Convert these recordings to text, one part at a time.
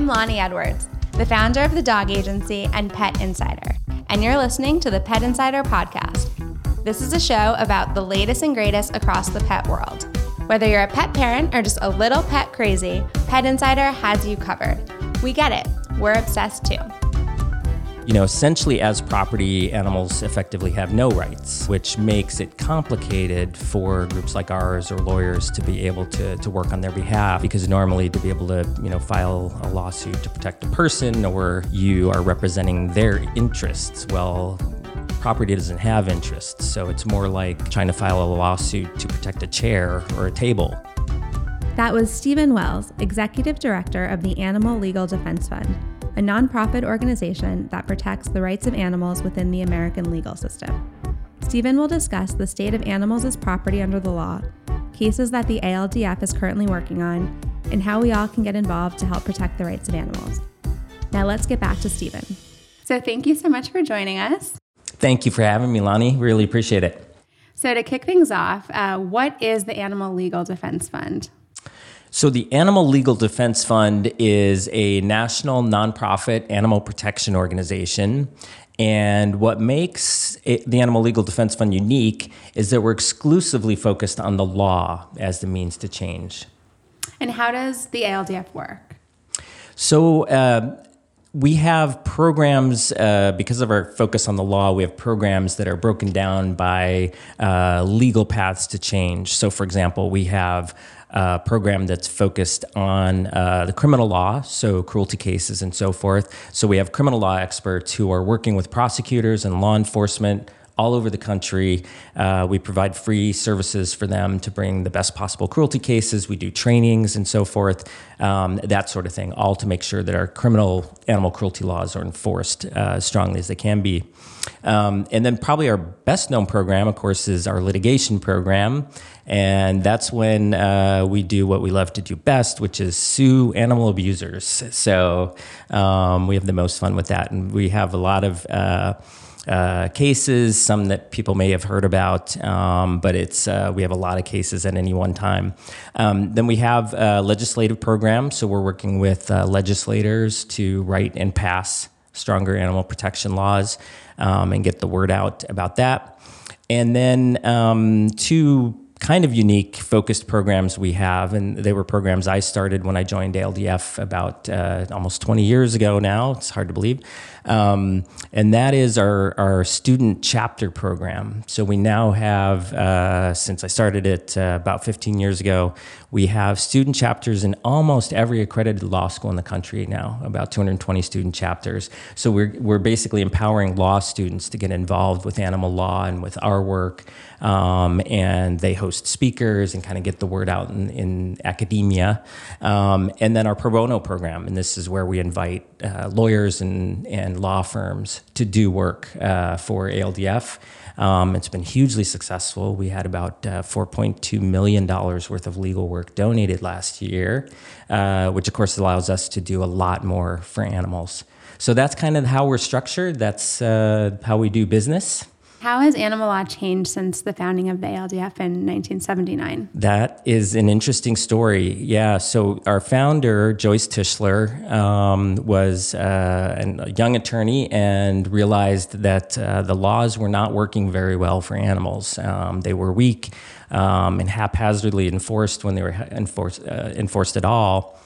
I'm Lonnie Edwards, the founder of the dog agency and Pet Insider, and you're listening to the Pet Insider podcast. This is a show about the latest and greatest across the pet world. Whether you're a pet parent or just a little pet crazy, Pet Insider has you covered. We get it, we're obsessed too. You know, essentially, as property, animals effectively have no rights, which makes it complicated for groups like ours or lawyers to be able to, to work on their behalf. Because normally, to be able to, you know, file a lawsuit to protect a person or you are representing their interests, well, property doesn't have interests. So it's more like trying to file a lawsuit to protect a chair or a table. That was Stephen Wells, Executive Director of the Animal Legal Defense Fund a nonprofit organization that protects the rights of animals within the American legal system. Stephen will discuss the state of animals as property under the law, cases that the ALDF is currently working on, and how we all can get involved to help protect the rights of animals. Now let's get back to Stephen. So, thank you so much for joining us. Thank you for having me, Lonnie. Really appreciate it. So, to kick things off, uh, what is the Animal Legal Defense Fund? So, the Animal Legal Defense Fund is a national nonprofit animal protection organization. And what makes it, the Animal Legal Defense Fund unique is that we're exclusively focused on the law as the means to change. And how does the ALDF work? So, uh, we have programs uh, because of our focus on the law we have programs that are broken down by uh, legal paths to change so for example we have uh, program that's focused on uh, the criminal law, so cruelty cases and so forth. So we have criminal law experts who are working with prosecutors and law enforcement all over the country. Uh, we provide free services for them to bring the best possible cruelty cases. We do trainings and so forth, um, that sort of thing, all to make sure that our criminal animal cruelty laws are enforced uh, as strongly as they can be. Um, and then, probably our best known program, of course, is our litigation program. And that's when uh, we do what we love to do best, which is sue animal abusers. So um, we have the most fun with that. And we have a lot of uh, uh, cases, some that people may have heard about, um, but it's uh, we have a lot of cases at any one time. Um, then we have a legislative programs, so we're working with uh, legislators to write and pass stronger animal protection laws um, and get the word out about that. And then um, two kind of unique focused programs we have and they were programs i started when i joined aldf about uh, almost 20 years ago now it's hard to believe um, and that is our, our student chapter program. So we now have, uh, since I started it uh, about 15 years ago, we have student chapters in almost every accredited law school in the country now, about 220 student chapters. So we're, we're basically empowering law students to get involved with animal law and with our work. Um, and they host speakers and kind of get the word out in, in academia. Um, and then our pro bono program, and this is where we invite uh, lawyers and, and law firms to do work uh, for ALDF. Um, it's been hugely successful. We had about uh, $4.2 million worth of legal work donated last year, uh, which of course allows us to do a lot more for animals. So that's kind of how we're structured. That's uh, how we do business. How has animal law changed since the founding of the ALDF in 1979? That is an interesting story. Yeah. So, our founder, Joyce Tischler, um, was uh, a young attorney and realized that uh, the laws were not working very well for animals. Um, they were weak um, and haphazardly enforced when they were enforced, uh, enforced at all.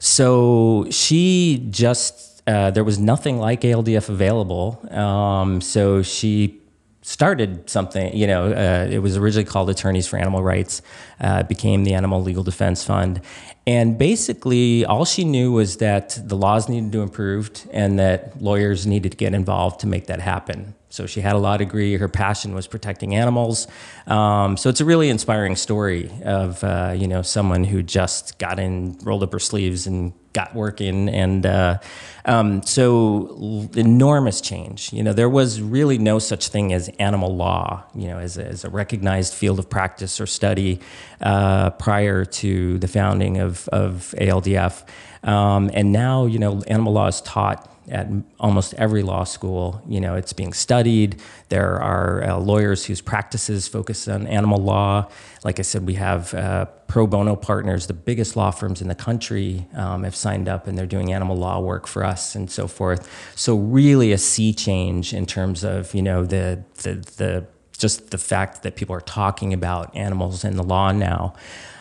So, she just uh, there was nothing like ALDF available. Um, so she started something. You know, uh, it was originally called Attorneys for Animal Rights, uh, became the Animal Legal Defense Fund, and basically all she knew was that the laws needed to improve and that lawyers needed to get involved to make that happen. So she had a law degree. Her passion was protecting animals. Um, so it's a really inspiring story of uh, you know someone who just got in, rolled up her sleeves, and got working. And uh, um, so enormous change. You know, there was really no such thing as animal law. You know, as a, as a recognized field of practice or study uh, prior to the founding of of ALDF. Um, and now, you know, animal law is taught at almost every law school. You know, it's being studied. There are uh, lawyers whose practices focus on animal law. Like I said, we have uh, pro bono partners. The biggest law firms in the country um, have signed up, and they're doing animal law work for us and so forth. So really, a sea change in terms of you know the the the just the fact that people are talking about animals in the law now.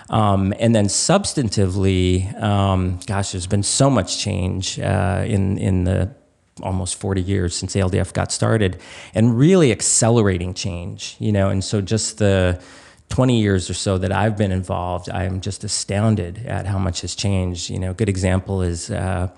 Um, and then substantively, um, gosh, there's been so much change uh, in in the almost 40 years since ALDF got started, and really accelerating change. You know, and so just the 20 years or so that I've been involved, I am just astounded at how much has changed. You know, a good example is uh,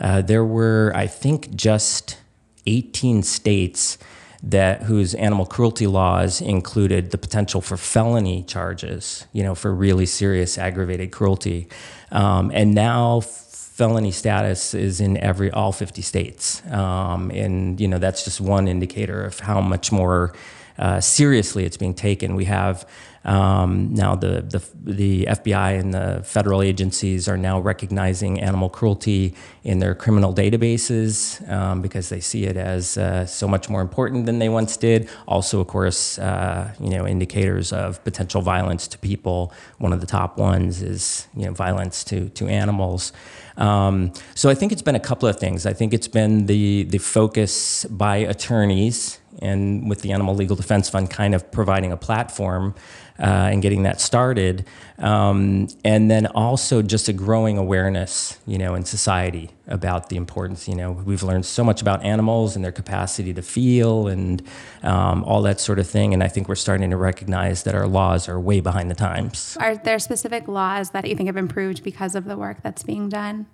uh, there were, I think, just 18 states that whose animal cruelty laws included the potential for felony charges, you know, for really serious aggravated cruelty. Um, and now felony status is in every all 50 states. Um, and you know, that's just one indicator of how much more uh, seriously it's being taken. We have um, now the, the, the FBI and the federal agencies are now recognizing animal cruelty in their criminal databases um, because they see it as uh, so much more important than they once did. Also, of course, uh, you know indicators of potential violence to people. One of the top ones is you know violence to to animals. Um, so I think it's been a couple of things. I think it's been the the focus by attorneys and with the Animal Legal Defense Fund kind of providing a platform uh, and getting that started. Um, and then also just a growing awareness, you know, in society about the importance. You know, we've learned so much about animals and their capacity to feel and um, all that sort of thing. And I think we're starting to recognize that our laws are way behind the times. Are there specific laws that you think have improved because of the work that's being done?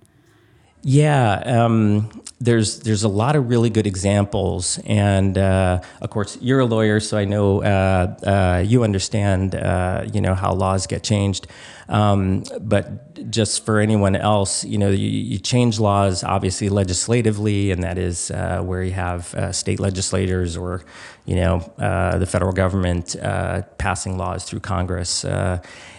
Yeah, um, there's there's a lot of really good examples, and uh, of course you're a lawyer, so I know uh, uh, you understand uh, you know how laws get changed. Um, but just for anyone else, you know, you, you, change laws obviously legislatively, and that is uh, where you have uh, state legislators or you know the federal government passing laws through Congress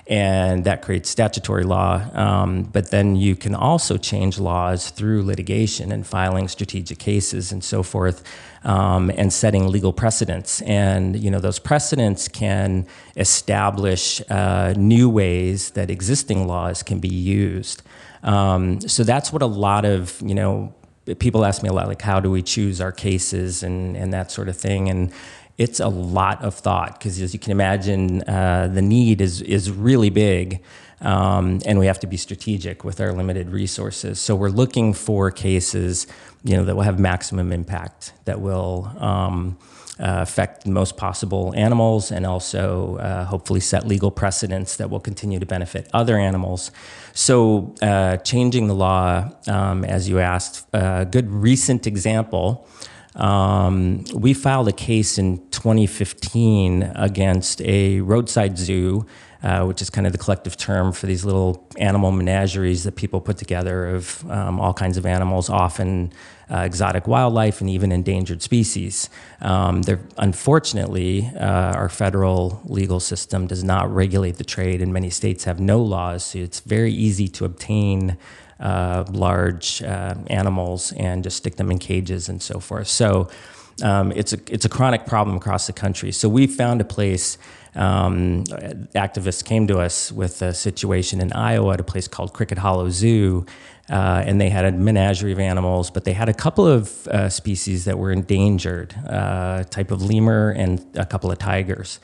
and that creates statutory law. Um, but then you can also change laws through litigation and filing strategic cases and so forth, um, and setting legal precedents. And you know those precedents can establish uh, new ways that existing laws can be used. Um, so that's what a lot of you know people ask me a lot like how do we choose our cases and and that sort of thing and it's a lot of thought because, as you can imagine, uh, the need is is really big, um, and we have to be strategic with our limited resources. So we're looking for cases, you know, that will have maximum impact, that will um, uh, affect the most possible animals, and also uh, hopefully set legal precedents that will continue to benefit other animals. So uh, changing the law, um, as you asked, a good recent example. Um, we filed a case in 2015 against a roadside zoo, uh, which is kind of the collective term for these little animal menageries that people put together of um, all kinds of animals, often uh, exotic wildlife and even endangered species. Um, unfortunately, uh, our federal legal system does not regulate the trade, and many states have no laws, so it's very easy to obtain uh, large uh, animals and just stick them in cages and so forth. So um, it's a it's a chronic problem across the country. So we found a place. Um, activists came to us with a situation in Iowa at a place called Cricket Hollow Zoo, uh, and they had a menagerie of animals, but they had a couple of uh, species that were endangered, uh, type of lemur and a couple of tigers.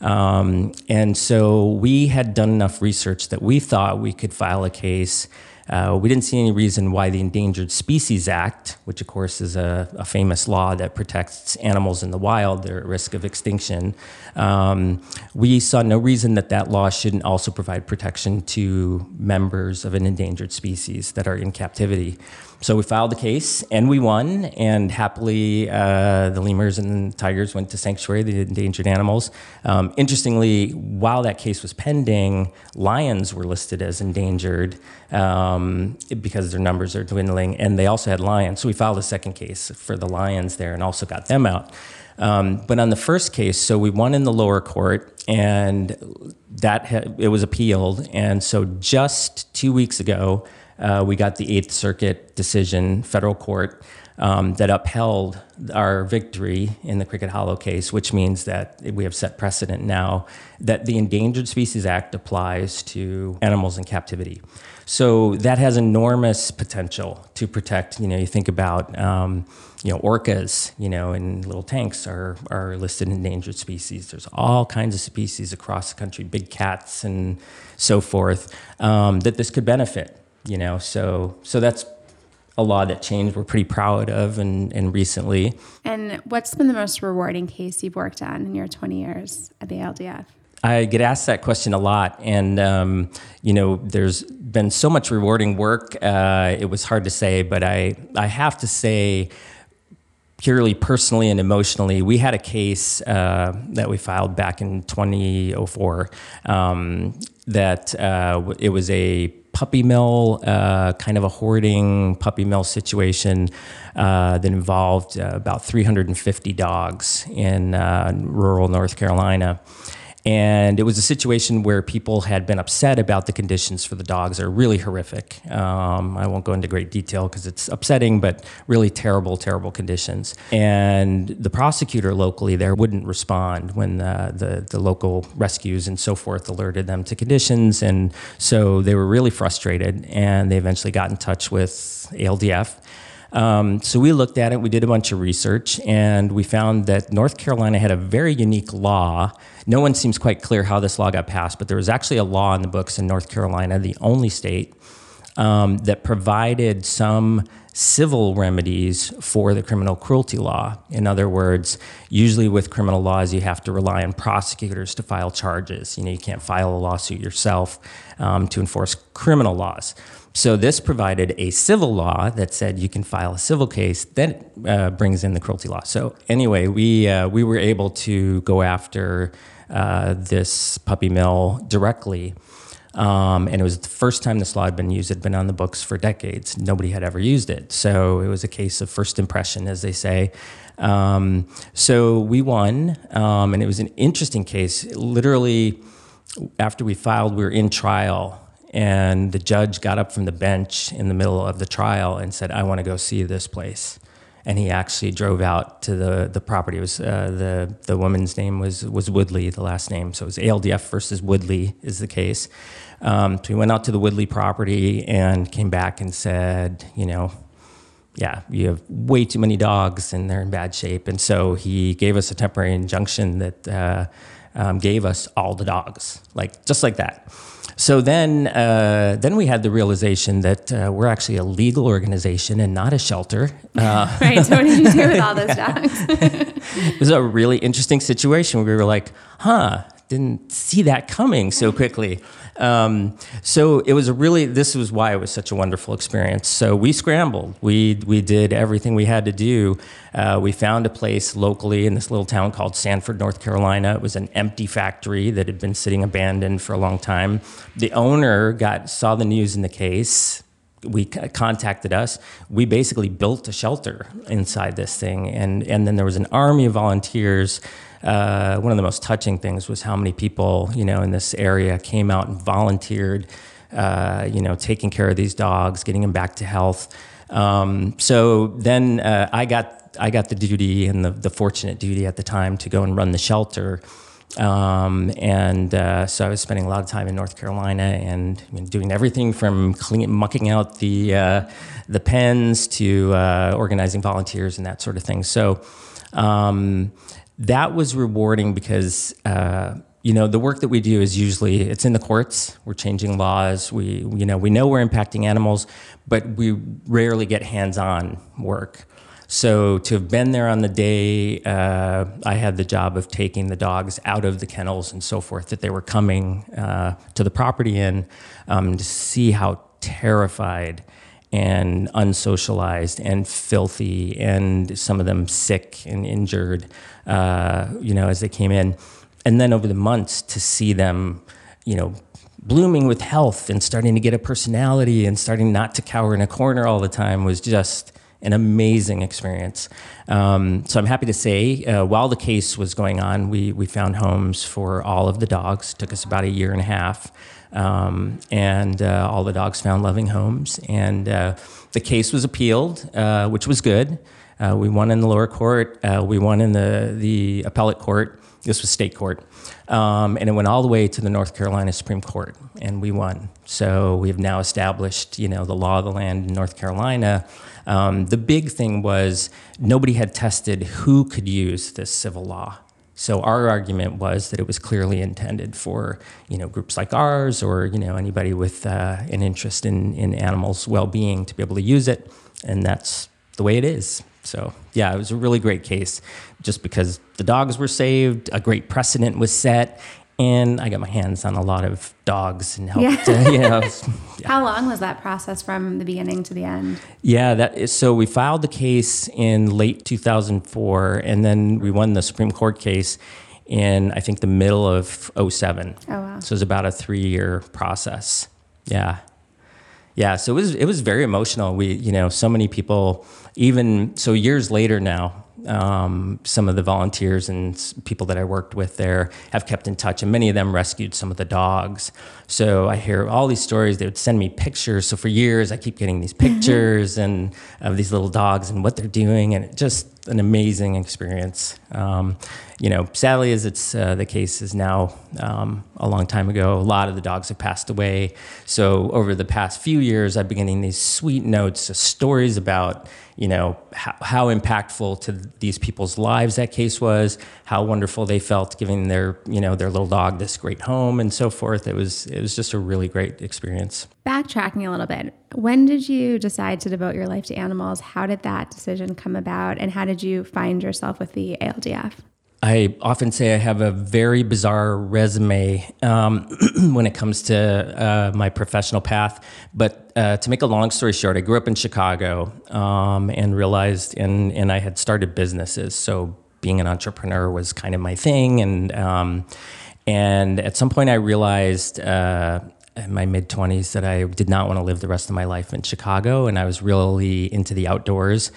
Um, and so we had done enough research that we thought we could file a case uh, we didn't see any reason why the Endangered Species Act, which of course is a, a famous law that protects animals in the wild, they're at risk of extinction. Um, we saw no reason that that law shouldn't also provide protection to members of an endangered species that are in captivity. So we filed the case and we won. And happily, uh, the lemurs and tigers went to sanctuary, the endangered animals. Um, interestingly, while that case was pending, lions were listed as endangered um, because their numbers are dwindling. And they also had lions. So we filed a second case for the lions there and also got them out. Um, but on the first case, so we won in the lower court, and that ha- it was appealed. And so just two weeks ago, uh, we got the Eighth Circuit decision, federal court, um, that upheld our victory in the Cricket Hollow case, which means that we have set precedent now that the Endangered Species Act applies to animals in captivity. So that has enormous potential to protect. You know, you think about um, you know orcas, you know, in little tanks are are listed endangered species. There's all kinds of species across the country, big cats and so forth, um, that this could benefit. You know, so so that's a law that changed. We're pretty proud of and, and recently. And what's been the most rewarding case you've worked on in your 20 years at the ALDF? I get asked that question a lot, and um, you know, there's been so much rewarding work. Uh, it was hard to say, but I I have to say, purely personally and emotionally, we had a case uh, that we filed back in 2004 um, that uh, it was a puppy mill, uh, kind of a hoarding puppy mill situation uh, that involved uh, about 350 dogs in uh, rural North Carolina. And it was a situation where people had been upset about the conditions for the dogs. They're really horrific. Um, I won't go into great detail because it's upsetting, but really terrible, terrible conditions. And the prosecutor locally there wouldn't respond when the, the, the local rescues and so forth alerted them to conditions. And so they were really frustrated, and they eventually got in touch with ALDF um, so we looked at it, we did a bunch of research, and we found that North Carolina had a very unique law. No one seems quite clear how this law got passed, but there was actually a law in the books in North Carolina, the only state, um, that provided some civil remedies for the criminal cruelty law. In other words, usually with criminal laws, you have to rely on prosecutors to file charges. You know, you can't file a lawsuit yourself um, to enforce criminal laws. So this provided a civil law that said you can file a civil case that uh, brings in the cruelty law. So anyway, we uh, we were able to go after uh, this puppy mill directly. Um, and it was the first time this law had been used. It had been on the books for decades. Nobody had ever used it. So it was a case of first impression, as they say. Um, so we won, um, and it was an interesting case. Literally, after we filed, we were in trial and the judge got up from the bench in the middle of the trial and said, I want to go see this place. And he actually drove out to the, the property. It was uh, the, the woman's name was, was Woodley, the last name. So it was ALDF versus Woodley is the case. Um, so he went out to the Woodley property and came back and said, you know, yeah, you have way too many dogs and they're in bad shape. And so he gave us a temporary injunction that uh, um, gave us all the dogs, like just like that. So then, uh, then we had the realization that uh, we're actually a legal organization and not a shelter. Uh, right. So what did you do with all those dogs? it was a really interesting situation. Where we were like, huh, didn't see that coming so quickly. Um, so it was a really, this was why it was such a wonderful experience. So we scrambled. We, we did everything we had to do. Uh, we found a place locally in this little town called Sanford, North Carolina. It was an empty factory that had been sitting abandoned for a long time. The owner got, saw the news in the case, we contacted us. We basically built a shelter inside this thing, and and then there was an army of volunteers uh, one of the most touching things was how many people, you know, in this area came out and volunteered, uh, you know, taking care of these dogs, getting them back to health. Um, so then uh, I got I got the duty and the, the fortunate duty at the time to go and run the shelter. Um, and uh, so I was spending a lot of time in North Carolina and I mean, doing everything from clean, mucking out the uh, the pens to uh, organizing volunteers and that sort of thing. So um, that was rewarding because uh, you know the work that we do is usually it's in the courts. We're changing laws. We you know we know we're impacting animals but we rarely get hands-on work. So to have been there on the day uh, i had the job of taking the dogs out of the kennels and so forth that they were coming uh, to the property in um, to see how terrified and unsocialized and filthy and some of them sick and injured uh, you know as they came in and then over the months to see them you know blooming with health and starting to get a personality and starting not to cower in a corner all the time was just an amazing experience. Um, so I'm happy to say, uh, while the case was going on, we, we found homes for all of the dogs. It took us about a year and a half. Um, and uh, all the dogs found loving homes. And uh, the case was appealed, uh, which was good. Uh, we won in the lower court. Uh, we won in the the appellate court. This was state court, um, and it went all the way to the North Carolina Supreme Court, and we won. So we have now established, you know, the law of the land in North Carolina. Um, the big thing was nobody had tested who could use this civil law. So our argument was that it was clearly intended for you know groups like ours or you know anybody with uh, an interest in in animals' well-being to be able to use it, and that's the way it is. So yeah, it was a really great case, just because the dogs were saved, a great precedent was set, and I got my hands on a lot of dogs and helped. Yeah. Uh, you know, How long was that process from the beginning to the end? yeah, that is, so we filed the case in late 2004, and then we won the Supreme Court case in I think the middle of 07. Oh, wow. So it was about a three-year process. Yeah. Yeah, so it was it was very emotional. We, you know, so many people, even so, years later now, um, some of the volunteers and people that I worked with there have kept in touch, and many of them rescued some of the dogs. So I hear all these stories. They would send me pictures. So for years, I keep getting these pictures and of these little dogs and what they're doing, and it just an amazing experience. Um, you know, sadly, as it's uh, the case is now um, a long time ago, a lot of the dogs have passed away. So over the past few years, I've been getting these sweet notes, uh, stories about you know how, how impactful to these people's lives that case was, how wonderful they felt giving their you know their little dog this great home and so forth. It was it was just a really great experience. Backtracking a little bit, when did you decide to devote your life to animals? How did that decision come about? And how did you find yourself with the ALDF? I often say I have a very bizarre resume um, when it comes to uh, my professional path. But uh, to make a long story short, I grew up in Chicago um, and realized, and, and I had started businesses. So being an entrepreneur was kind of my thing. And, um, and at some point, I realized uh, in my mid 20s that I did not want to live the rest of my life in Chicago. And I was really into the outdoors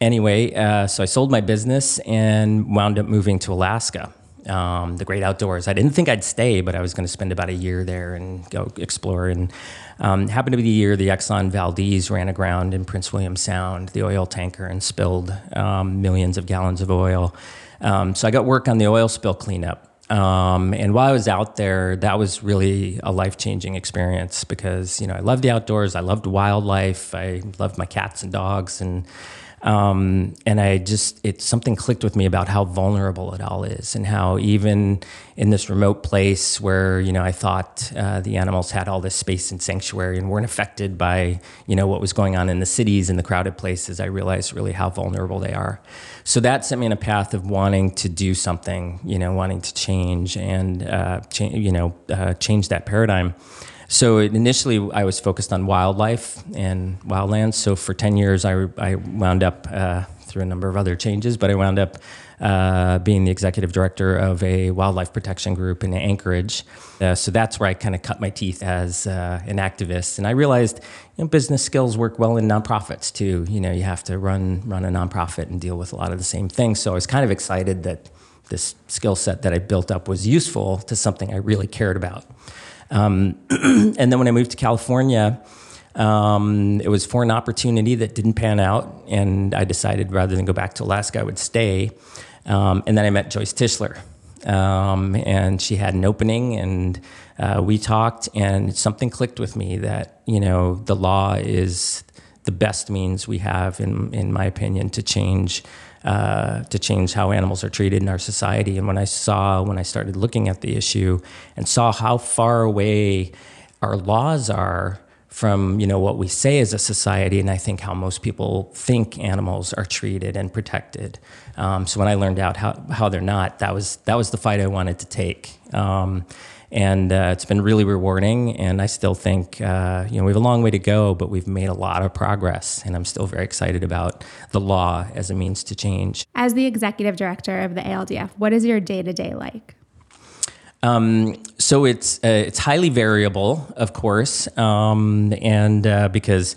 anyway, uh, so I sold my business and wound up moving to Alaska, um, the great outdoors. I didn't think I'd stay, but I was going to spend about a year there and go explore. And um, happened to be the year the Exxon Valdez ran aground in Prince William Sound, the oil tanker, and spilled um, millions of gallons of oil. Um, so I got work on the oil spill cleanup. Um, and while I was out there, that was really a life changing experience because, you know, I loved the outdoors. I loved wildlife. I loved my cats and dogs. And, um, and I just, it something clicked with me about how vulnerable it all is and how even in this remote place where, you know, I thought uh, the animals had all this space and sanctuary and weren't affected by, you know, what was going on in the cities and the crowded places, I realized really how vulnerable they are. So that set me on a path of wanting to do something, you know, wanting to change and, uh, you know, uh, change that paradigm. So initially, I was focused on wildlife and wildlands. So for 10 years, I, I wound up uh, through a number of other changes, but I wound up uh, being the executive director of a wildlife protection group in Anchorage. Uh, so that's where I kind of cut my teeth as uh, an activist. And I realized you know, business skills work well in nonprofits too. You know, you have to run run a nonprofit and deal with a lot of the same things. So I was kind of excited that this skill set that I built up was useful to something I really cared about. Um, and then when I moved to California, um, it was for an opportunity that didn't pan out, and I decided rather than go back to Alaska, I would stay. Um, and then I met Joyce Tischler, um, and she had an opening, and uh, we talked, and something clicked with me that you know the law is the best means we have, in in my opinion, to change uh, to change how animals are treated in our society. And when I saw, when I started looking at the issue and saw how far away our laws are from you know what we say as a society, and I think how most people think animals are treated and protected. Um, so when I learned out how, how they're not, that was that was the fight I wanted to take. Um, and uh, it's been really rewarding. And I still think uh, you know we have a long way to go, but we've made a lot of progress, and I'm still very excited about the law as a means to change. As the executive director of the ALDF, what is your day to day like? Um, so it's uh, it's highly variable, of course, um, and uh, because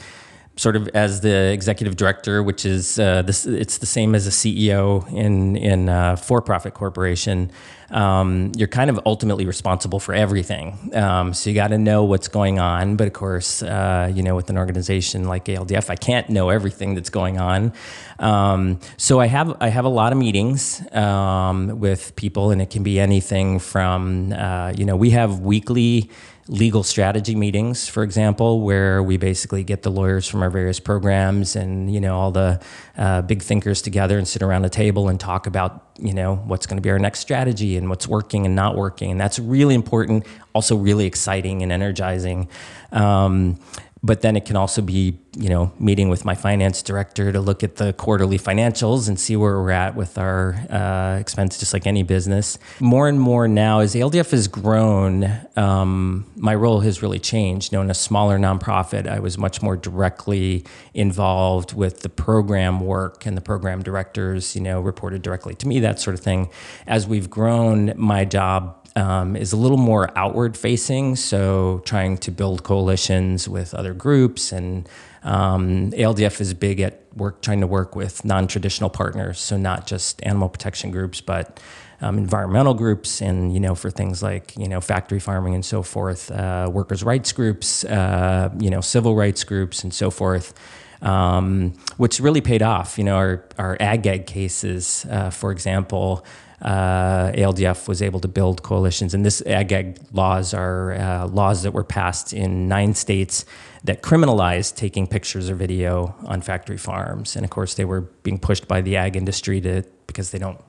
sort of as the executive director, which is uh, this, it's the same as a CEO in in a for-profit corporation. Um, you're kind of ultimately responsible for everything. Um, so you got to know what's going on. But of course, uh, you know, with an organization like ALDF, I can't know everything that's going on. Um, so I have I have a lot of meetings um, with people, and it can be anything from uh, you know we have weekly legal strategy meetings, for example, where we basically get the lawyers from our various programs and you know all the uh, big thinkers together and sit around a table and talk about you know what's going to be our next strategy and what's working and not working, and that's really important. Also, really exciting and energizing. Um, but then it can also be you know meeting with my finance director to look at the quarterly financials and see where we're at with our uh, expense just like any business. More and more now as aldf has grown um, my role has really changed. You know in a smaller nonprofit i was much more directly involved with the program work and the program directors you know reported directly to me that sort of thing. As we've grown my job um, is a little more outward facing, so trying to build coalitions with other groups. And um, ALDF is big at work, trying to work with non traditional partners, so not just animal protection groups, but um, environmental groups and you know for things like you know factory farming and so forth uh, workers rights groups uh, you know civil rights groups and so forth um, which really paid off you know our, our ag gag cases uh, for example uh, ALDF was able to build coalitions. And this ag laws are uh, laws that were passed in nine states that criminalized taking pictures or video on factory farms. And of course, they were being pushed by the ag industry to because they don't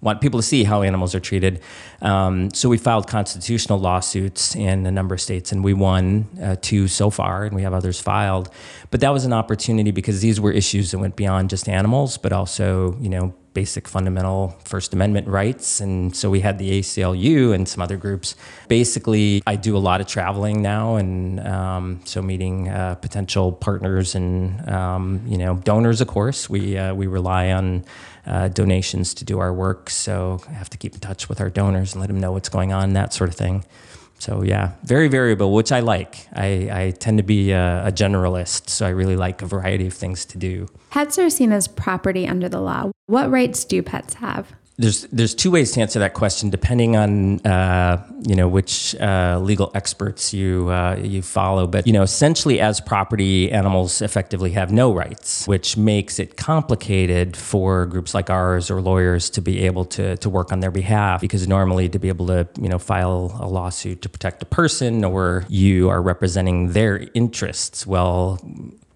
want people to see how animals are treated. Um, so we filed constitutional lawsuits in a number of states, and we won uh, two so far, and we have others filed. But that was an opportunity because these were issues that went beyond just animals, but also, you know, basic fundamental First Amendment rights. And so we had the ACLU and some other groups. Basically, I do a lot of traveling now, and um, so meeting uh, potential partners and um, you know donors. Of course, we uh, we rely on. Uh, donations to do our work, so I have to keep in touch with our donors and let them know what's going on, that sort of thing. So yeah, very variable, which I like. I, I tend to be a, a, generalist, so I really like a variety of things to do. Pets are seen as property under the law. What rights do pets have? There's there's two ways to answer that question depending on uh, you know which uh, legal experts you uh, you follow. But you know, essentially, as property, animals effectively have no rights, which makes it complicated for groups like ours or lawyers to be able to to work on their behalf. Because normally, to be able to you know file a lawsuit to protect a person, or you are representing their interests, well,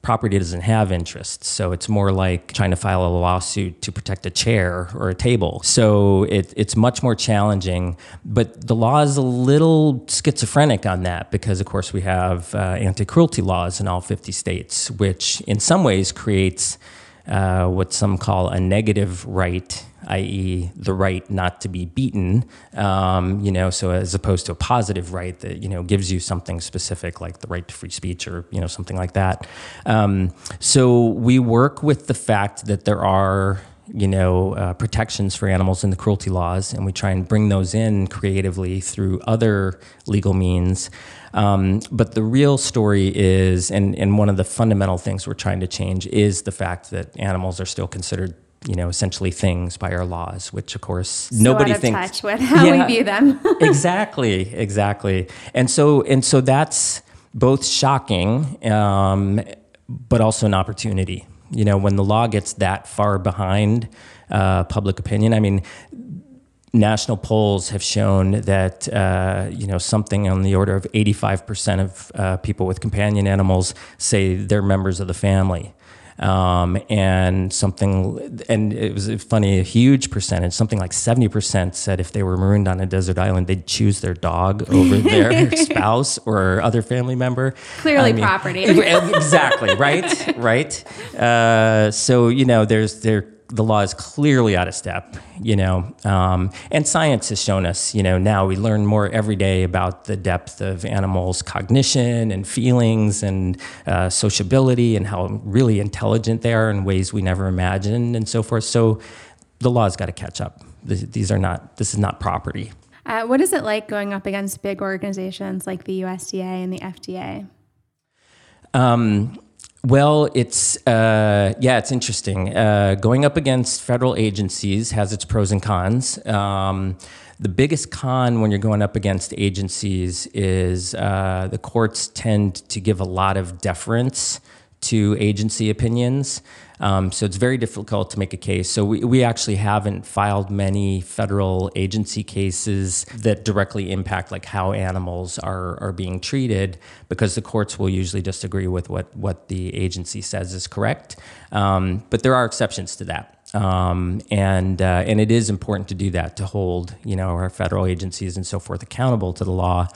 property doesn't have interests. So it's more like trying to file a lawsuit to protect a chair or a table. So it, it's much more challenging. But the law is a little schizophrenic on that because, of course, we have uh, anti cruelty laws in all 50 states, which in some ways creates uh, what some call a negative right i.e., the right not to be beaten, um, you know, so as opposed to a positive right that, you know, gives you something specific like the right to free speech or, you know, something like that. Um, so we work with the fact that there are you know, uh, protections for animals in the cruelty laws, and we try and bring those in creatively through other legal means. Um, but the real story is, and, and one of the fundamental things we're trying to change is the fact that animals are still considered you know, essentially things by our laws, which of course so nobody thinks. touch with how yeah, we view them. exactly, exactly, and so and so that's both shocking, um, but also an opportunity. You know, when the law gets that far behind uh, public opinion, I mean. National polls have shown that uh, you know something on the order of 85% of uh, people with companion animals say they're members of the family. Um, and something, and it was funny, a huge percentage, something like 70% said if they were marooned on a desert island, they'd choose their dog over their spouse or other family member. Clearly, I mean, property. exactly, right? Right. Uh, so, you know, there's, there, the law is clearly out of step, you know, um, and science has shown us, you know, now we learn more every day about the depth of animals' cognition and feelings and uh, sociability and how really intelligent they are in ways we never imagined and so forth. So the law's got to catch up. These are not, this is not property. Uh, what is it like going up against big organizations like the USDA and the FDA? Um, Well, it's uh, yeah, it's interesting. Uh, going up against federal agencies has its pros and cons. Um, the biggest con when you're going up against agencies is uh, the courts tend to give a lot of deference to agency opinions. Um, so it's very difficult to make a case. So we, we actually haven't filed many federal agency cases that directly impact like how animals are, are being treated because the courts will usually just agree with what, what the agency says is correct. Um, but there are exceptions to that. Um, and uh, and it is important to do that to hold you know our federal agencies and so forth accountable to the law.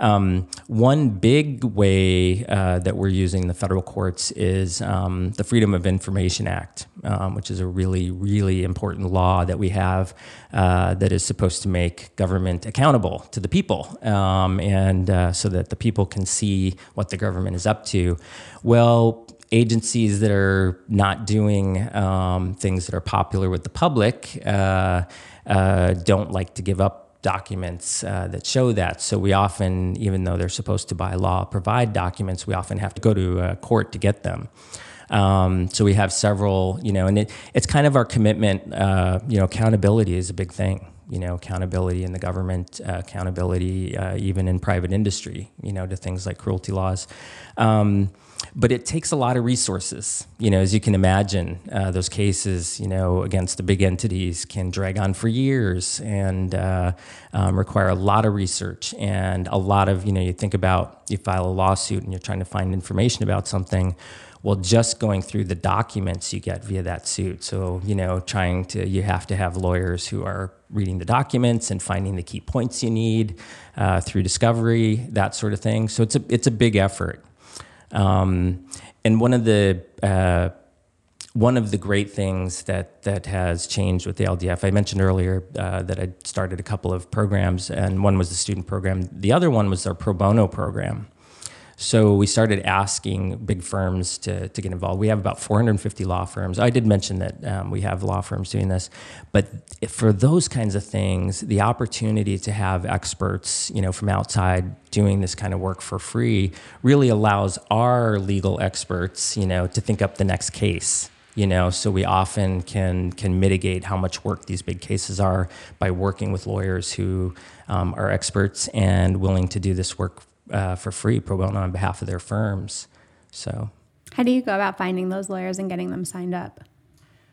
Um, one big way uh, that we're using the federal courts is um, the Freedom of Information Act, um, which is a really, really important law that we have uh, that is supposed to make government accountable to the people um, and uh, so that the people can see what the government is up to. Well, agencies that are not doing um, things that are popular with the public uh, uh, don't like to give up documents uh, that show that. So we often, even though they're supposed to by law provide documents, we often have to go to a court to get them. Um, so we have several, you know, and it, it's kind of our commitment. Uh, you know, accountability is a big thing. You know, accountability in the government, uh, accountability uh, even in private industry. You know, to things like cruelty laws. Um, but it takes a lot of resources. You know, as you can imagine, uh, those cases, you know, against the big entities can drag on for years and uh, um, require a lot of research and a lot of, you know, you think about you file a lawsuit and you're trying to find information about something. Well, just going through the documents you get via that suit. So, you know, trying to, you have to have lawyers who are reading the documents and finding the key points you need uh, through discovery, that sort of thing. So it's a, it's a big effort. Um, and one of the uh, one of the great things that that has changed with the LDF, I mentioned earlier uh, that I started a couple of programs, and one was the student program. The other one was our pro bono program. So we started asking big firms to, to get involved. We have about 450 law firms. I did mention that um, we have law firms doing this, but for those kinds of things, the opportunity to have experts, you know, from outside doing this kind of work for free really allows our legal experts, you know, to think up the next case you know so we often can can mitigate how much work these big cases are by working with lawyers who um, are experts and willing to do this work uh, for free pro bono on behalf of their firms. So, how do you go about finding those lawyers and getting them signed up?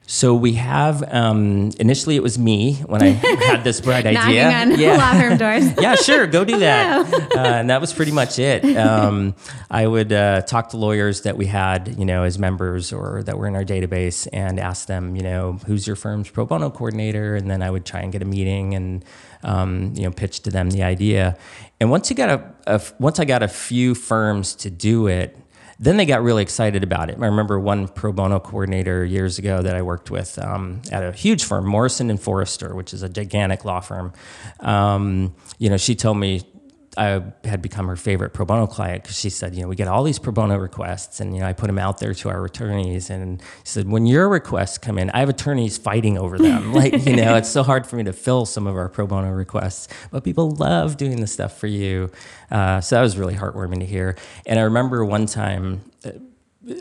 So we have um, initially it was me when I had this bright idea. on yeah. law firm doors. yeah, sure, go do that. Uh, and that was pretty much it. Um, I would uh, talk to lawyers that we had, you know, as members or that were in our database, and ask them, you know, who's your firm's pro bono coordinator, and then I would try and get a meeting and um, you know pitch to them the idea. And once you got a, a once I got a few firms to do it then they got really excited about it. I remember one pro bono coordinator years ago that I worked with um, at a huge firm, Morrison and Foerster, which is a gigantic law firm. Um, you know, she told me I had become her favorite pro bono client because she said, you know, we get all these pro bono requests, and you know, I put them out there to our attorneys, and she said, when your requests come in, I have attorneys fighting over them. like, you know, it's so hard for me to fill some of our pro bono requests, but people love doing the stuff for you. Uh, so that was really heartwarming to hear. And I remember one time. Uh,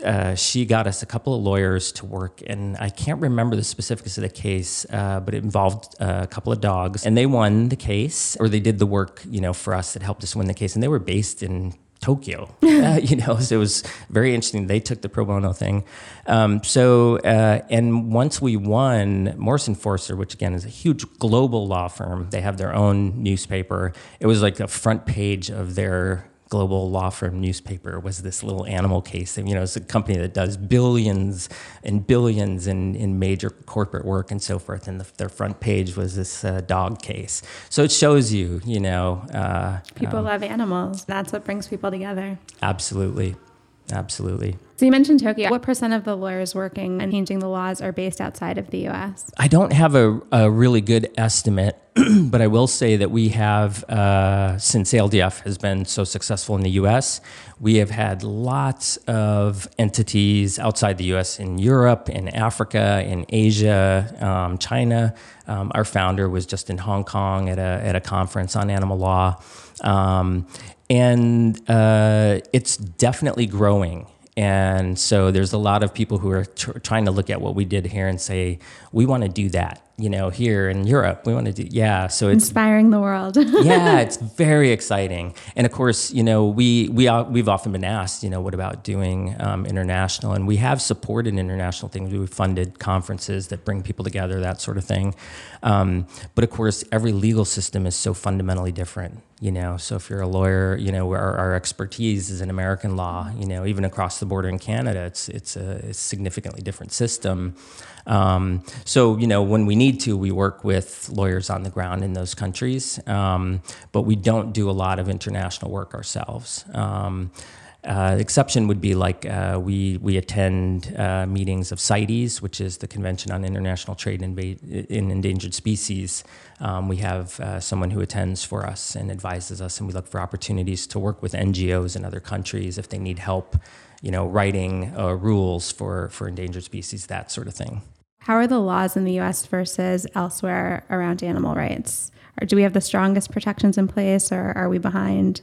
uh, she got us a couple of lawyers to work, and I can't remember the specifics of the case, uh, but it involved uh, a couple of dogs, and they won the case, or they did the work, you know, for us that helped us win the case, and they were based in Tokyo, uh, you know, so it was very interesting. They took the pro bono thing. Um, so, uh, and once we won, Morrison Foerster, which again is a huge global law firm, they have their own newspaper. It was like a front page of their global law firm newspaper was this little animal case. You know, it's a company that does billions and billions in, in major corporate work and so forth. And the, their front page was this uh, dog case. So it shows you, you know. Uh, people um, love animals. That's what brings people together. Absolutely. Absolutely. So you mentioned Tokyo. What percent of the lawyers working and changing the laws are based outside of the U.S.? I don't have a, a really good estimate, but I will say that we have, uh, since ALDF has been so successful in the U.S., we have had lots of entities outside the U.S. in Europe, in Africa, in Asia, um, China. Um, our founder was just in Hong Kong at a at a conference on animal law. Um, and uh, it's definitely growing. And so there's a lot of people who are tr- trying to look at what we did here and say, we want to do that you know, here in Europe. We want to do, yeah. So it's inspiring the world. yeah, it's very exciting. And of course, you know, we we we've often been asked, you know, what about doing um, international? And we have supported international things. We've funded conferences that bring people together, that sort of thing. Um, but of course, every legal system is so fundamentally different. You know, so if you're a lawyer, you know, our, our expertise is in American law. You know, even across the border in Canada, it's it's a, a significantly different system. Um, so, you know, when we need to, we work with lawyers on the ground in those countries, um, but we don't do a lot of international work ourselves. Um, uh, exception would be like uh, we we attend uh, meetings of CITES, which is the Convention on International Trade in, in Endangered Species. Um, we have uh, someone who attends for us and advises us, and we look for opportunities to work with NGOs in other countries if they need help, you know, writing uh, rules for for endangered species, that sort of thing. How are the laws in the US versus elsewhere around animal rights? Or do we have the strongest protections in place or are we behind?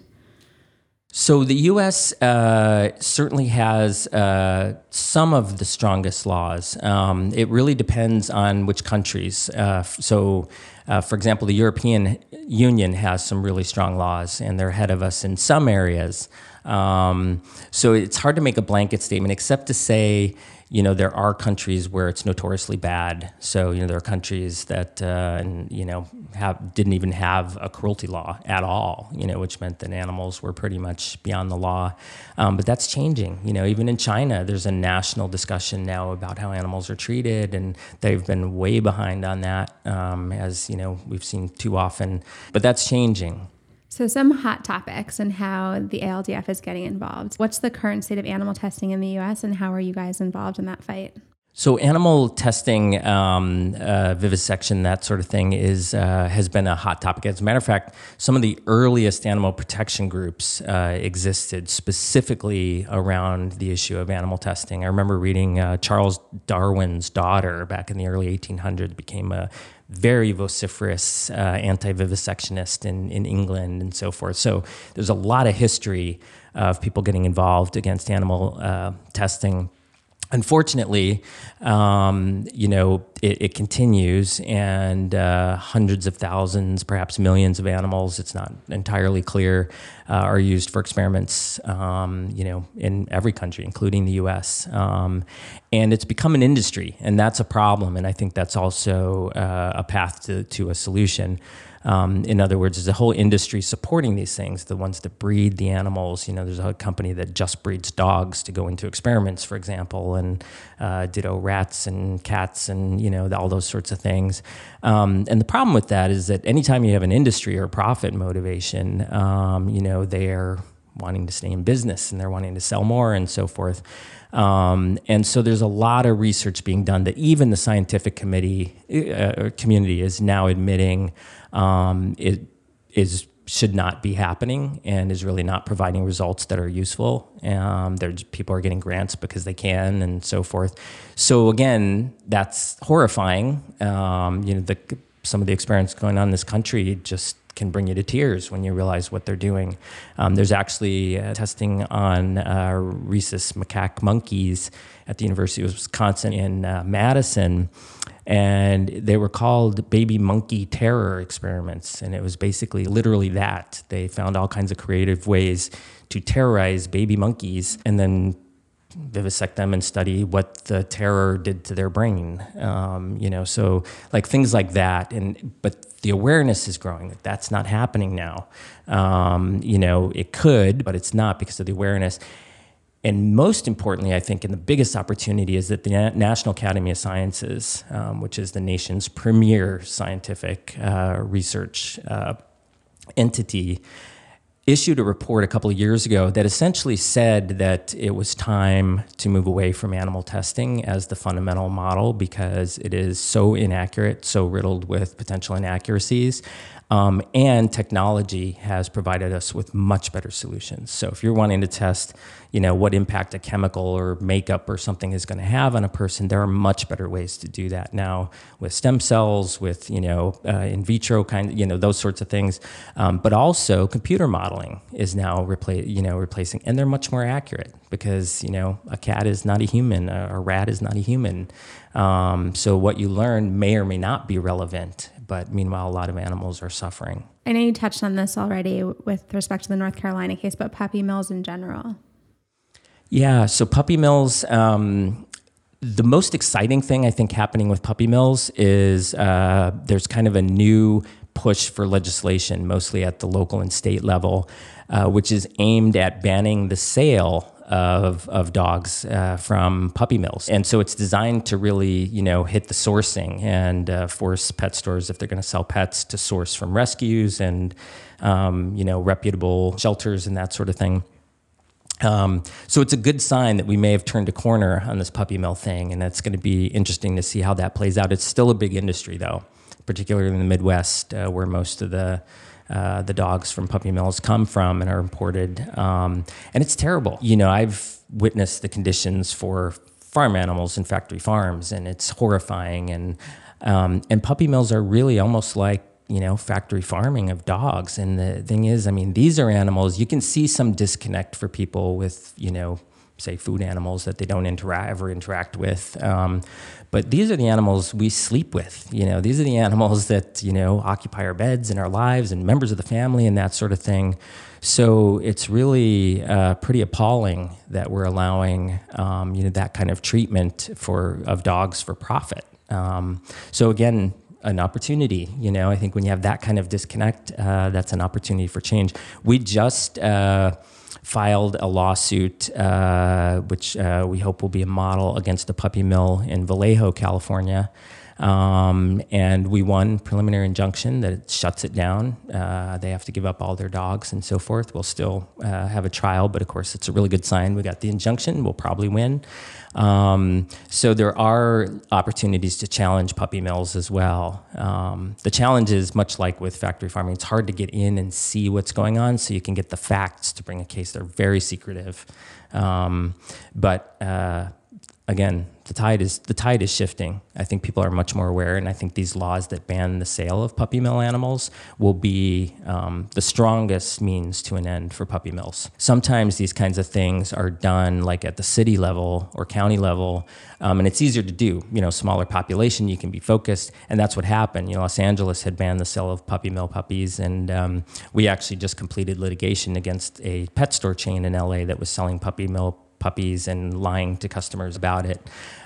So the U.S. Uh, certainly has uh, some of the strongest laws. Um, it really depends on which countries. Uh, so, uh, for example, the European Union has some really strong laws, and they're ahead of us in some areas. Um, so it's hard to make a blanket statement, except to say you know, there are countries where it's notoriously bad. So, you know, there are countries that, uh, and, you know, have, didn't even have a cruelty law at all, you know, which meant that animals were pretty much beyond the law. Um, but that's changing. You know, even in China, there's a national discussion now about how animals are treated, and they've been way behind on that, um, as, you know, we've seen too often. But that's changing. So, some hot topics and how the ALDF is getting involved. What's the current state of animal testing in the US, and how are you guys involved in that fight? So, animal testing, um, uh, vivisection, that sort of thing, is uh, has been a hot topic. As a matter of fact, some of the earliest animal protection groups uh, existed specifically around the issue of animal testing. I remember reading uh, Charles Darwin's daughter back in the early 1800s became a very vociferous uh, anti-vivisectionist in, in England and so forth. So there's a lot of history of people getting involved against animal uh, testing unfortunately, um, you know, it, it continues, and uh, hundreds of thousands, perhaps millions of animals, it's not entirely clear, uh, are used for experiments, um, you know, in every country, including the US. Um, and it's become an industry, and that's a problem, and I think that's also uh, a path to, to a solution. Um, in other words, there's a whole industry supporting these things. The ones that breed the animals, you know, there's a company that just breeds dogs to go into experiments, for example, and uh, ditto rats and cats and you know all those sorts of things. Um, and the problem with that is that anytime you have an industry or profit motivation, um, you know, they're wanting to stay in business and they're wanting to sell more and so forth. Um, and so there's a lot of research being done that even the scientific committee uh, community is now admitting um, it is should not be happening and is really not providing results that are useful. Um, there's people are getting grants because they can and so forth. So again, that's horrifying. Um, you know, the, some of the experience going on in this country just can bring you to tears when you realize what they're doing. Um, there's actually uh, testing on uh, rhesus macaque monkeys at the University of Wisconsin in uh, Madison and they were called baby monkey terror experiments. And it was basically literally that. They found all kinds of creative ways to terrorize baby monkeys and then vivisect them and study what the terror did to their brain. Um, you know so like things like that. And but the awareness is growing that that's not happening now. Um, you know it could but it's not because of the awareness and most importantly, I think, and the biggest opportunity is that the National Academy of Sciences, um, which is the nation's premier scientific uh, research uh, entity, issued a report a couple of years ago that essentially said that it was time to move away from animal testing as the fundamental model because it is so inaccurate, so riddled with potential inaccuracies. Um, and technology has provided us with much better solutions. So if you're wanting to test, you know, what impact a chemical or makeup or something is going to have on a person, there are much better ways to do that now with stem cells, with you know, uh, in vitro kind, you know, those sorts of things. Um, but also computer modeling is now replace, you know, replacing, and they're much more accurate because you know a cat is not a human, a, a rat is not a human. Um, so what you learn may or may not be relevant but meanwhile, a lot of animals are suffering. I know you touched on this already with respect to the North Carolina case, but puppy mills in general. Yeah, so puppy mills. Um, the most exciting thing I think happening with puppy mills is uh, there's kind of a new push for legislation, mostly at the local and state level, uh, which is aimed at banning the sale of, of dogs uh, from puppy mills. And so it's designed to really, you know, hit the sourcing and uh, force pet stores, if they're going to sell pets, to source from rescues and, um, you know, reputable shelters and that sort of thing. Um, so it's a good sign that we may have turned a corner on this puppy mill thing, and it's going to be interesting to see how that plays out. It's still a big industry, though, particularly in the Midwest, uh, where most of the uh, the dogs from puppy mills come from and are imported. Um, and it's terrible. You know, I've witnessed the conditions for farm animals in factory farms, and it's horrifying. And um, and puppy mills are really almost like you know factory farming of dogs. And the thing is, I mean, these are animals. You can see some disconnect for people with you know say food animals that they don't interact ever interact with. Um, but these are the animals we sleep with. You know, these are the animals that you know occupy our beds and our lives and members of the family and that sort of thing. So it's really uh, pretty appalling that we're allowing um, you know that kind of treatment for of dogs for profit. Um, so again, an opportunity. You know, I think when you have that kind of disconnect, uh, that's an opportunity for change. We just uh, filed a lawsuit, uh, which uh, we hope will be a model against the puppy mill in Vallejo, California. Um, and we won preliminary injunction that it shuts it down. Uh, they have to give up all their dogs and so forth. We'll still uh, have a trial, but of course, it's a really good sign. We got the injunction. We'll probably win. Um, so there are opportunities to challenge puppy mills as well. Um, the challenge is much like with factory farming; it's hard to get in and see what's going on, so you can get the facts to bring a case. They're very secretive, um, but uh, again, the tide is the tide is shifting. I think people are much more aware, and I think these laws that ban the sale of puppy mill animals will be um, the strongest means to an end for puppy mills. Sometimes these kinds of things are done like at the city level or county level, um, and it's easier to do. You know, smaller population, you can be focused, and that's what happened. You know, Los Angeles had banned the sale of puppy mill puppies, and um, we actually just completed litigation against a pet store chain in LA that was selling puppy mill puppies and lying to customers about it.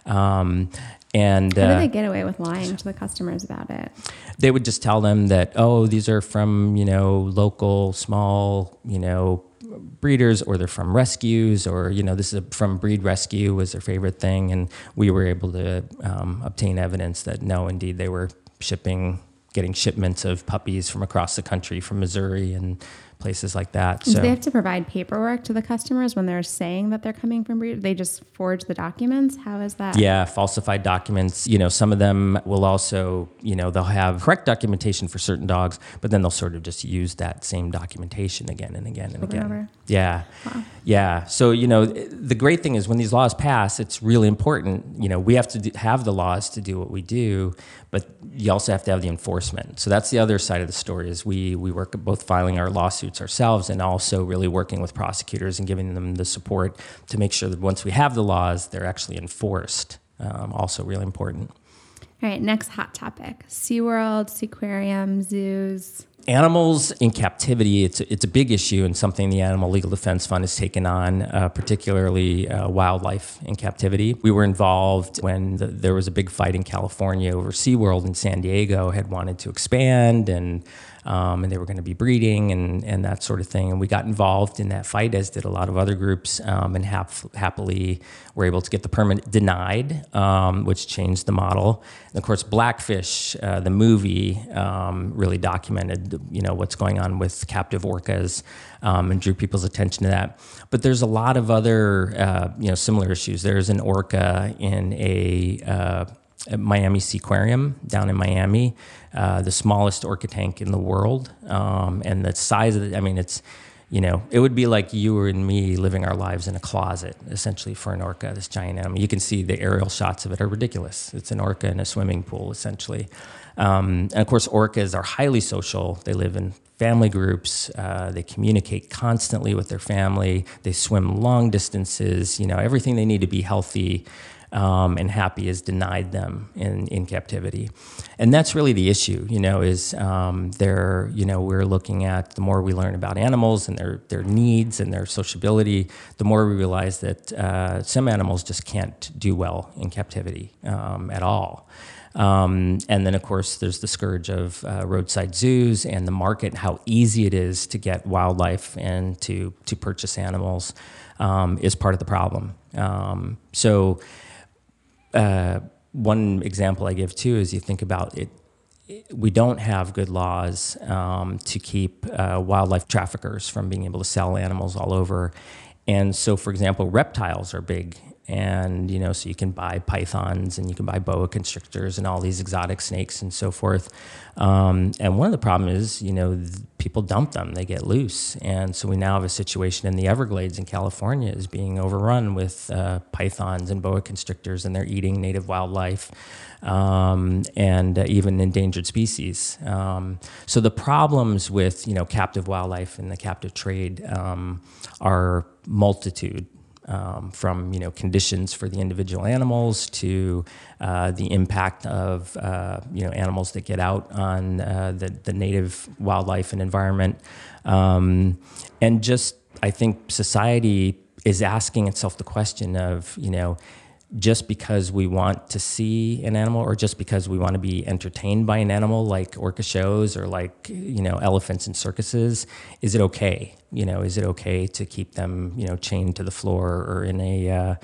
Um, and how uh, did they get away with lying to the customers about it? They would just tell them that, oh, these are from you know local small you know breeders or they're from rescues or you know this is a, from breed rescue was their favorite thing and we were able to um, obtain evidence that no indeed they were shipping getting shipments of puppies from across the country from missouri and places like that. So Do they have to provide paperwork to the customers when they're saying that they're coming from breed? They just forge the documents. How is that? Yeah, falsified documents. You know, some of them will also, you know, they'll have correct documentation for certain dogs, but then they'll sort of just use that same documentation again and again and over again. And yeah, wow. yeah. So you know, the great thing is when these laws pass, it's really important. You know, we have to have the laws to do what we do, but you also have to have the enforcement. So that's the other side of the story. Is we we work both filing our lawsuits ourselves and also really working with prosecutors and giving them the support to make sure that once we have the laws, they're actually enforced. Um, also, really important. All right, next hot topic: SeaWorld, Seaquarium, zoos animals in captivity, it's, it's a big issue and something the Animal Legal Defense Fund has taken on, uh, particularly uh, wildlife in captivity. We were involved when the, there was a big fight in California over SeaWorld in San Diego, had wanted to expand and um, and they were going to be breeding and, and that sort of thing. And we got involved in that fight, as did a lot of other groups, um, and hap- happily were able to get the permit denied, um, which changed the model. And of course, Blackfish, uh, the movie, um, really documented you know what's going on with captive orcas um, and drew people's attention to that. But there's a lot of other uh, you know similar issues. There's an orca in a uh, Miami Seaquarium down in Miami, uh, the smallest orca tank in the world, um, and the size of it. I mean, it's you know, it would be like you and me living our lives in a closet, essentially, for an orca, this giant animal. You can see the aerial shots of it are ridiculous. It's an orca in a swimming pool, essentially. Um, and of course, orcas are highly social. They live in family groups. Uh, they communicate constantly with their family. They swim long distances. You know, everything they need to be healthy um, and happy is denied them in, in captivity. And that's really the issue, you know, is um, they're, you know, we're looking at the more we learn about animals and their, their needs and their sociability, the more we realize that uh, some animals just can't do well in captivity um, at all. Um, and then, of course, there's the scourge of uh, roadside zoos and the market, how easy it is to get wildlife and to, to purchase animals um, is part of the problem. Um, so, uh, one example I give too is you think about it. We don't have good laws um, to keep uh, wildlife traffickers from being able to sell animals all over. And so, for example, reptiles are big and you know so you can buy pythons and you can buy boa constrictors and all these exotic snakes and so forth. Um, and one of the problems is you know people dump them. They get loose. And so we now have a situation in the everglades in california is being overrun with uh, pythons and boa constrictors and they're eating native wildlife um, and uh, even endangered species. Um, so the problems with you know captive wildlife and the captive trade um, are multitude um, from you know conditions for the individual animals to uh, the impact of uh, you know animals that get out on uh, the, the native wildlife and environment, um, and just I think society is asking itself the question of you know just because we want to see an animal or just because we want to be entertained by an animal like orca shows or like you know elephants in circuses is it okay? You know is it okay to keep them you know chained to the floor or in a uh,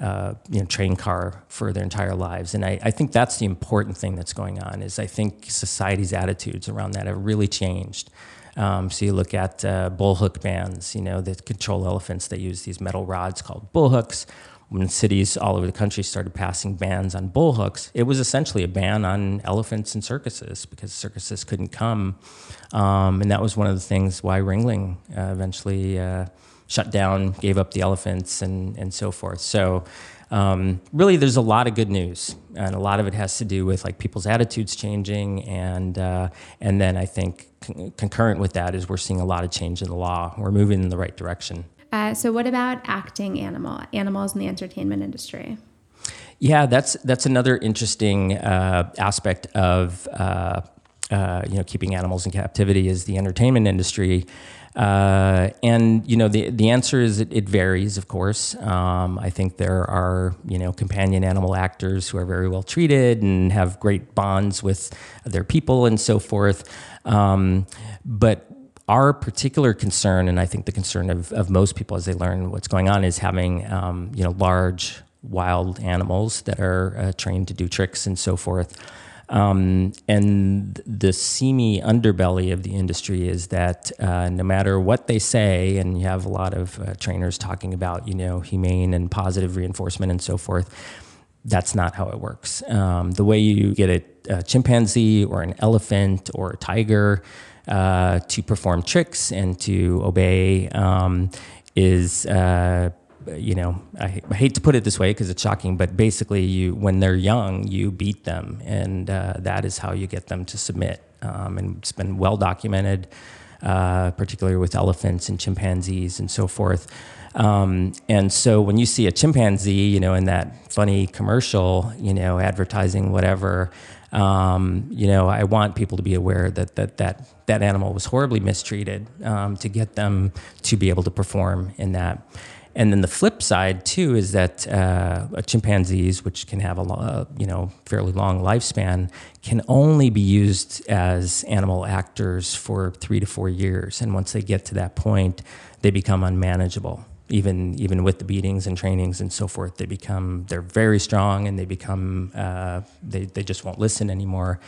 uh, you know train car for their entire lives? And I, I think that's the important thing that's going on is i think society's attitudes around that have really changed. Um, so you look at uh, bullhook bans you know that control elephants. That use these metal rods called bullhooks when cities all over the country started passing bans on bullhooks, it was essentially a ban on elephants and circuses because circuses couldn't come. Um, and that was one of the things why Ringling uh, eventually uh, shut down, gave up the elephants, and, and so forth. So, um, really, there's a lot of good news, and a lot of it has to do with like people's attitudes changing, and uh, and then I think con- concurrent with that is we're seeing a lot of change in the law. We're moving in the right direction. Uh, so, what about acting animal animals in the entertainment industry? Yeah, that's that's another interesting uh, aspect of uh, uh, you know keeping animals in captivity is the entertainment industry. Uh, and you know the the answer is it, it varies, of course. Um, I think there are you know companion animal actors who are very well treated and have great bonds with their people and so forth. Um, but our particular concern, and I think the concern of, of most people as they learn what's going on, is having um, you know large wild animals that are uh, trained to do tricks and so forth. Um, and the seamy underbelly of the industry is that uh, no matter what they say, and you have a lot of uh, trainers talking about, you know, humane and positive reinforcement and so forth, that's not how it works. Um, the way you get a, a, chimpanzee or an elephant or a tiger uh, to perform tricks and to obey um, is uh, you know I, I, hate to put it this way because it's shocking but basically you when they're young you beat them and uh, that is how you get them to submit um, and it's been well documented uh, particularly with elephants and chimpanzees and so forth um, and so when you see a chimpanzee you know in that funny commercial you know advertising whatever um, you know, I want people to be aware that that that that animal was horribly mistreated um, to get them to be able to perform in that. And then the flip side too is that uh, chimpanzees, which can have a lo- you know fairly long lifespan, can only be used as animal actors for three to four years, and once they get to that point, they become unmanageable even even with the beatings and trainings and so forth, they become they're very strong and they become uh, they they just won't listen anymore.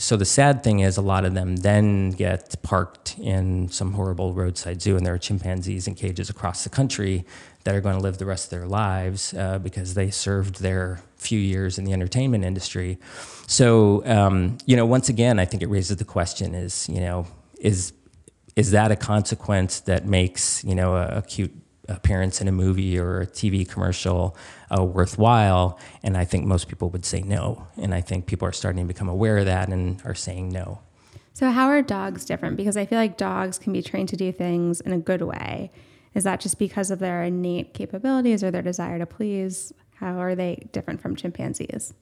So the sad thing is, a lot of them then get parked in some horrible roadside zoo, and there are chimpanzees in cages across the country that are going to live the rest of their lives uh, because they served their few years in the entertainment industry. So, um, you know, once again, I think it raises the question: is you know, is is that a consequence that makes you know a, a cute appearance in a movie or a TV commercial uh, worthwhile? And I think most people would say no. And I think people are starting to become aware of that and are saying no. So, how are dogs different? Because I feel like dogs can be trained to do things in a good way. Is that just because of their innate capabilities or their desire to please? How are they different from chimpanzees?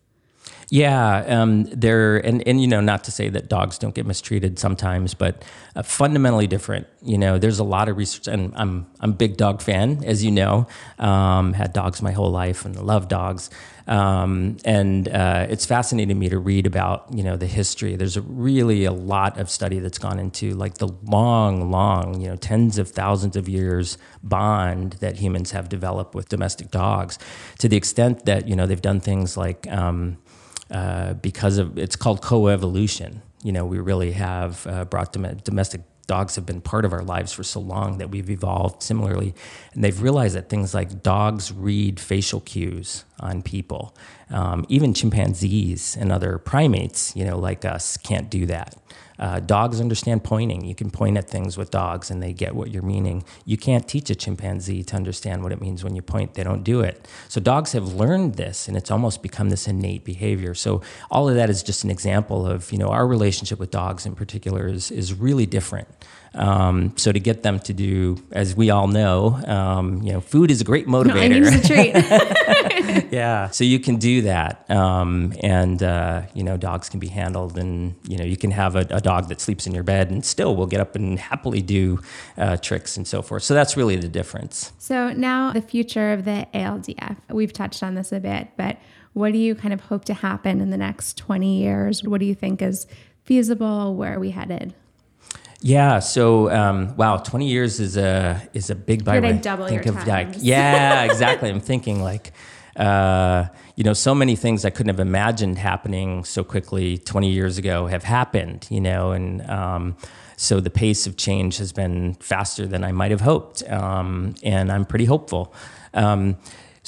Yeah, um, they're and and you know not to say that dogs don't get mistreated sometimes, but uh, fundamentally different. You know, there's a lot of research, and I'm I'm a big dog fan, as you know. Um, had dogs my whole life and love dogs, um, and uh, it's fascinating to me to read about you know the history. There's a really a lot of study that's gone into like the long, long, you know, tens of thousands of years bond that humans have developed with domestic dogs, to the extent that you know they've done things like um, uh, because of it's called coevolution. You know, we really have uh, brought dom- domestic dogs have been part of our lives for so long that we've evolved similarly. And they've realized that things like dogs read facial cues on people. Um, even chimpanzees and other primates, you know, like us, can't do that. Uh, dogs understand pointing. You can point at things with dogs and they get what you're meaning. You can't teach a chimpanzee to understand what it means when you point. They don't do it. So dogs have learned this and it's almost become this innate behavior. So all of that is just an example of, you know, our relationship with dogs in particular is, is really different. Um, so to get them to do, as we all know, um, you know, food is a great motivator. No, a treat. yeah. So you can do that, um, and uh, you know, dogs can be handled, and you know, you can have a, a, dog that sleeps in your bed and still will get up and happily do uh, tricks and so forth. So that's really the difference. So now the future of the ALDF. We've touched on this a bit, but what do you kind of hope to happen in the next 20 years? What do you think is feasible? Where are we headed? Yeah. So, um, wow, twenty years is a is a big I double Think your of like, yeah, exactly. I'm thinking like, uh, you know, so many things I couldn't have imagined happening so quickly 20 years ago have happened. You know, and um, so the pace of change has been faster than I might have hoped, um, and I'm pretty hopeful. Um,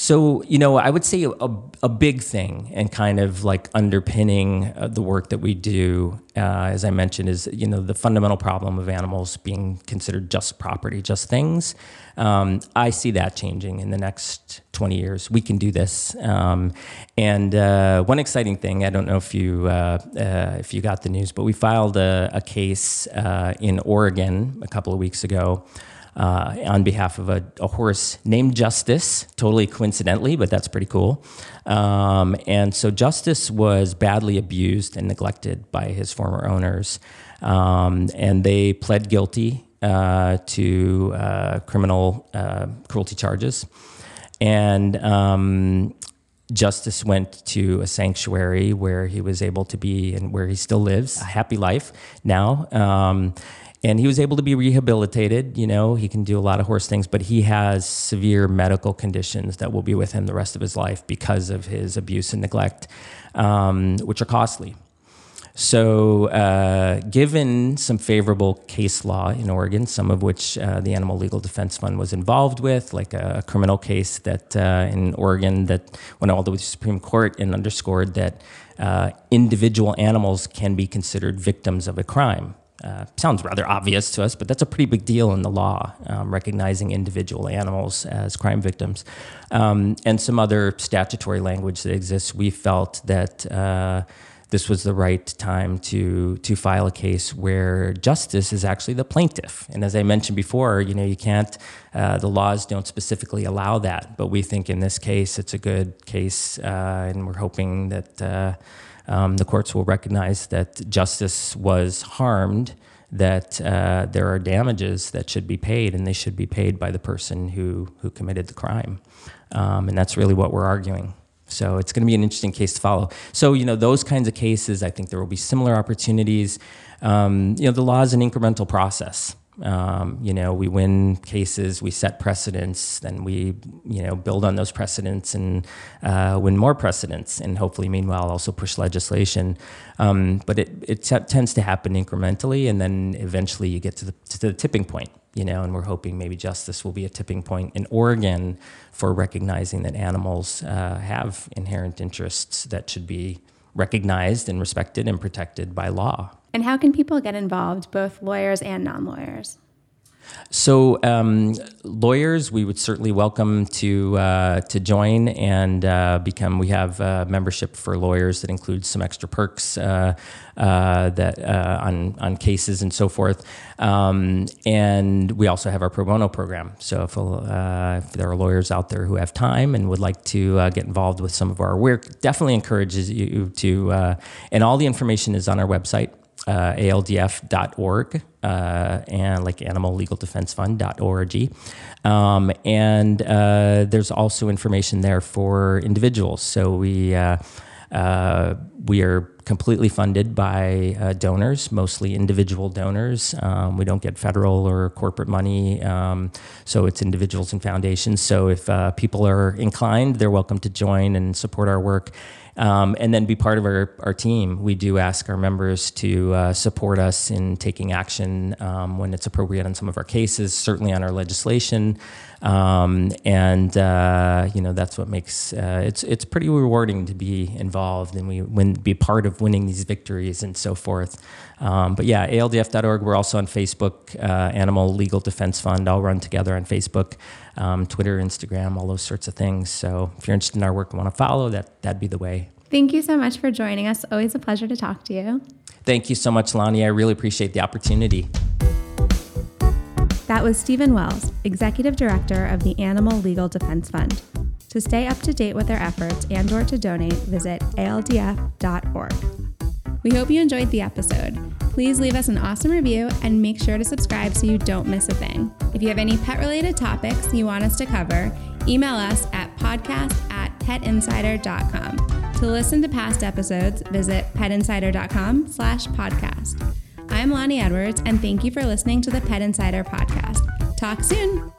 so, you know, I would say a, a, big thing and kind of like underpinning uh, the work that we do, uh, as I mentioned, is, you know, the fundamental problem of animals being considered just property, just things. Um, I see that changing in the next 20 years. We can do this. Um, and uh, one exciting thing, I don't know if you, uh, uh, if you got the news, but we filed a, a case in Oregon a couple of weeks ago uh, on behalf of a, a, horse named Justice, totally coincidentally, but that's pretty cool. Um, and so Justice was badly abused and neglected by his former owners, um, and they pled guilty uh, to uh, criminal uh, cruelty charges. And um, Justice went to a sanctuary where he was able to be and where he still lives a happy life now. Um, and he was able to be rehabilitated. You know, he can do a lot of horse things, but he has severe medical conditions that will be with him the rest of his life because of his abuse and neglect, um, which are costly. So, uh, given some favorable case law in Oregon, some of which uh, the Animal Legal Defense Fund was involved with, like a, criminal case that uh, in Oregon that went all the way to the Supreme Court and underscored that uh, individual animals can be considered victims of a crime. Uh, sounds rather obvious to us, but that's a pretty big deal in the law, um, recognizing individual animals as crime victims. Um, and some other statutory language that exists, we felt that uh, this was the right time to to file a case where justice is actually the plaintiff. And as I mentioned before, you know, you can't, uh, the laws don't specifically allow that, but we think in this case it's a good case, uh, and we're hoping that uh, um, the courts will recognize that justice was harmed, that uh, there are damages that should be paid, and they should be paid by the person who, who committed the crime. Um, and that's really what we're arguing. So it's going to be an interesting case to follow. So, you know, those kinds of cases, I think there will be similar opportunities. Um, you know, the law is an incremental process. Um, you know, we win cases, we set precedents, then we, you know, build on those precedents and uh, win more precedents, and hopefully, meanwhile, also push legislation. Um, but it, it t- tends to happen incrementally, and then eventually you get to the, to the tipping point you know, and we're hoping maybe justice will be a tipping point in Oregon for recognizing that animals uh, have inherent interests that should be recognized and respected and protected by law. And how can people get involved, both lawyers and non lawyers? So um, lawyers, we would certainly welcome to uh, to join and uh, become. We have uh, membership for lawyers that includes some extra perks uh, uh, that on on cases and so forth. Um, and we also have our pro bono program. So if, if, there are lawyers out there who have time and would like to get involved with some of our work, definitely encourages you to. and all the information is on our website uh, aldf.org uh, and like Animal Legal animallegaldefensefund.org. Um, and uh, there's also information there for individuals. So we uh, uh, we are completely funded by uh, donors, mostly individual donors. Um, we don't get federal or corporate money, um, so it's individuals and foundations. So if uh, people are inclined, they're welcome to join and support our work. Um, and then be part of our, our team. We do ask our members to uh, support us in taking action um, when it's appropriate on some of our cases, certainly on our legislation. Um, and uh, you know that's what makes uh, it's it's pretty rewarding to be involved and we win, be part of winning these victories and so forth. Um, but yeah, ALDF.org. We're also on Facebook, uh, Animal Legal Defense Fund. All run together on Facebook, um, Twitter, Instagram, all those sorts of things. So if you're interested in our work and want to follow, that that'd be the way. Thank you so much for joining us. Always a pleasure to talk to you. Thank you so much, Lonnie. I really appreciate the opportunity. That was Stephen Wells, Executive Director of the Animal Legal Defense Fund. To stay up to date with their efforts and or to donate, visit aldf.org. We hope you enjoyed the episode. Please leave us an awesome review and make sure to subscribe so you don't miss a thing. If you have any pet-related topics you want us to cover, email us at podcast at petinsider.com. To listen to past episodes, visit petinsider.com slash podcast. I'm Lonnie Edwards, and thank you for listening to the Pet Insider podcast. Talk soon.